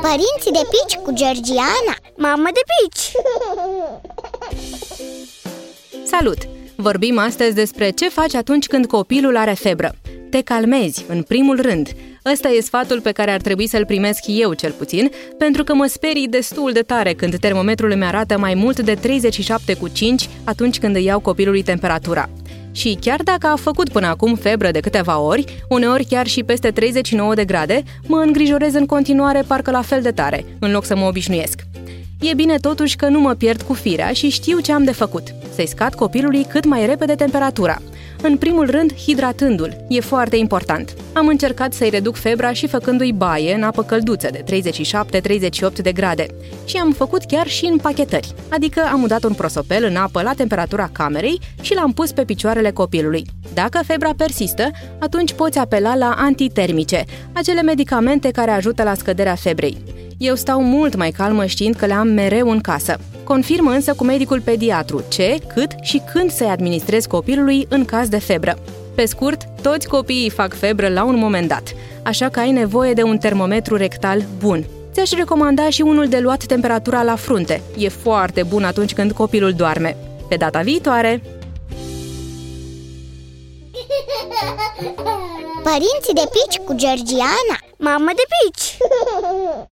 Părinții de pici cu Georgiana Mamă de pici! Salut! Vorbim astăzi despre ce faci atunci când copilul are febră. Te calmezi, în primul rând. Ăsta e sfatul pe care ar trebui să-l primesc eu, cel puțin, pentru că mă sperii destul de tare când termometrul îmi arată mai mult de 37 cu 5 atunci când îi iau copilului temperatura. Și chiar dacă a făcut până acum febră de câteva ori, uneori chiar și peste 39 de grade, mă îngrijorez în continuare parcă la fel de tare, în loc să mă obișnuiesc. E bine totuși că nu mă pierd cu firea și știu ce am de făcut. Să-i scad copilului cât mai repede temperatura. În primul rând, hidratându-l. E foarte important. Am încercat să-i reduc febra și făcându-i baie în apă călduță de 37-38 de grade. Și am făcut chiar și în pachetări. Adică am udat un prosopel în apă la temperatura camerei și l-am pus pe picioarele copilului. Dacă febra persistă, atunci poți apela la antitermice, acele medicamente care ajută la scăderea febrei. Eu stau mult mai calmă știind că le am mereu în casă. Confirmă însă cu medicul pediatru ce, cât și când să-i administrez copilului în caz de febră. Pe scurt, toți copiii fac febră la un moment dat, așa că ai nevoie de un termometru rectal bun. Ți-aș recomanda și unul de luat temperatura la frunte. E foarte bun atunci când copilul doarme. Pe data viitoare! Părinții de pici cu Georgiana Mamă de pici!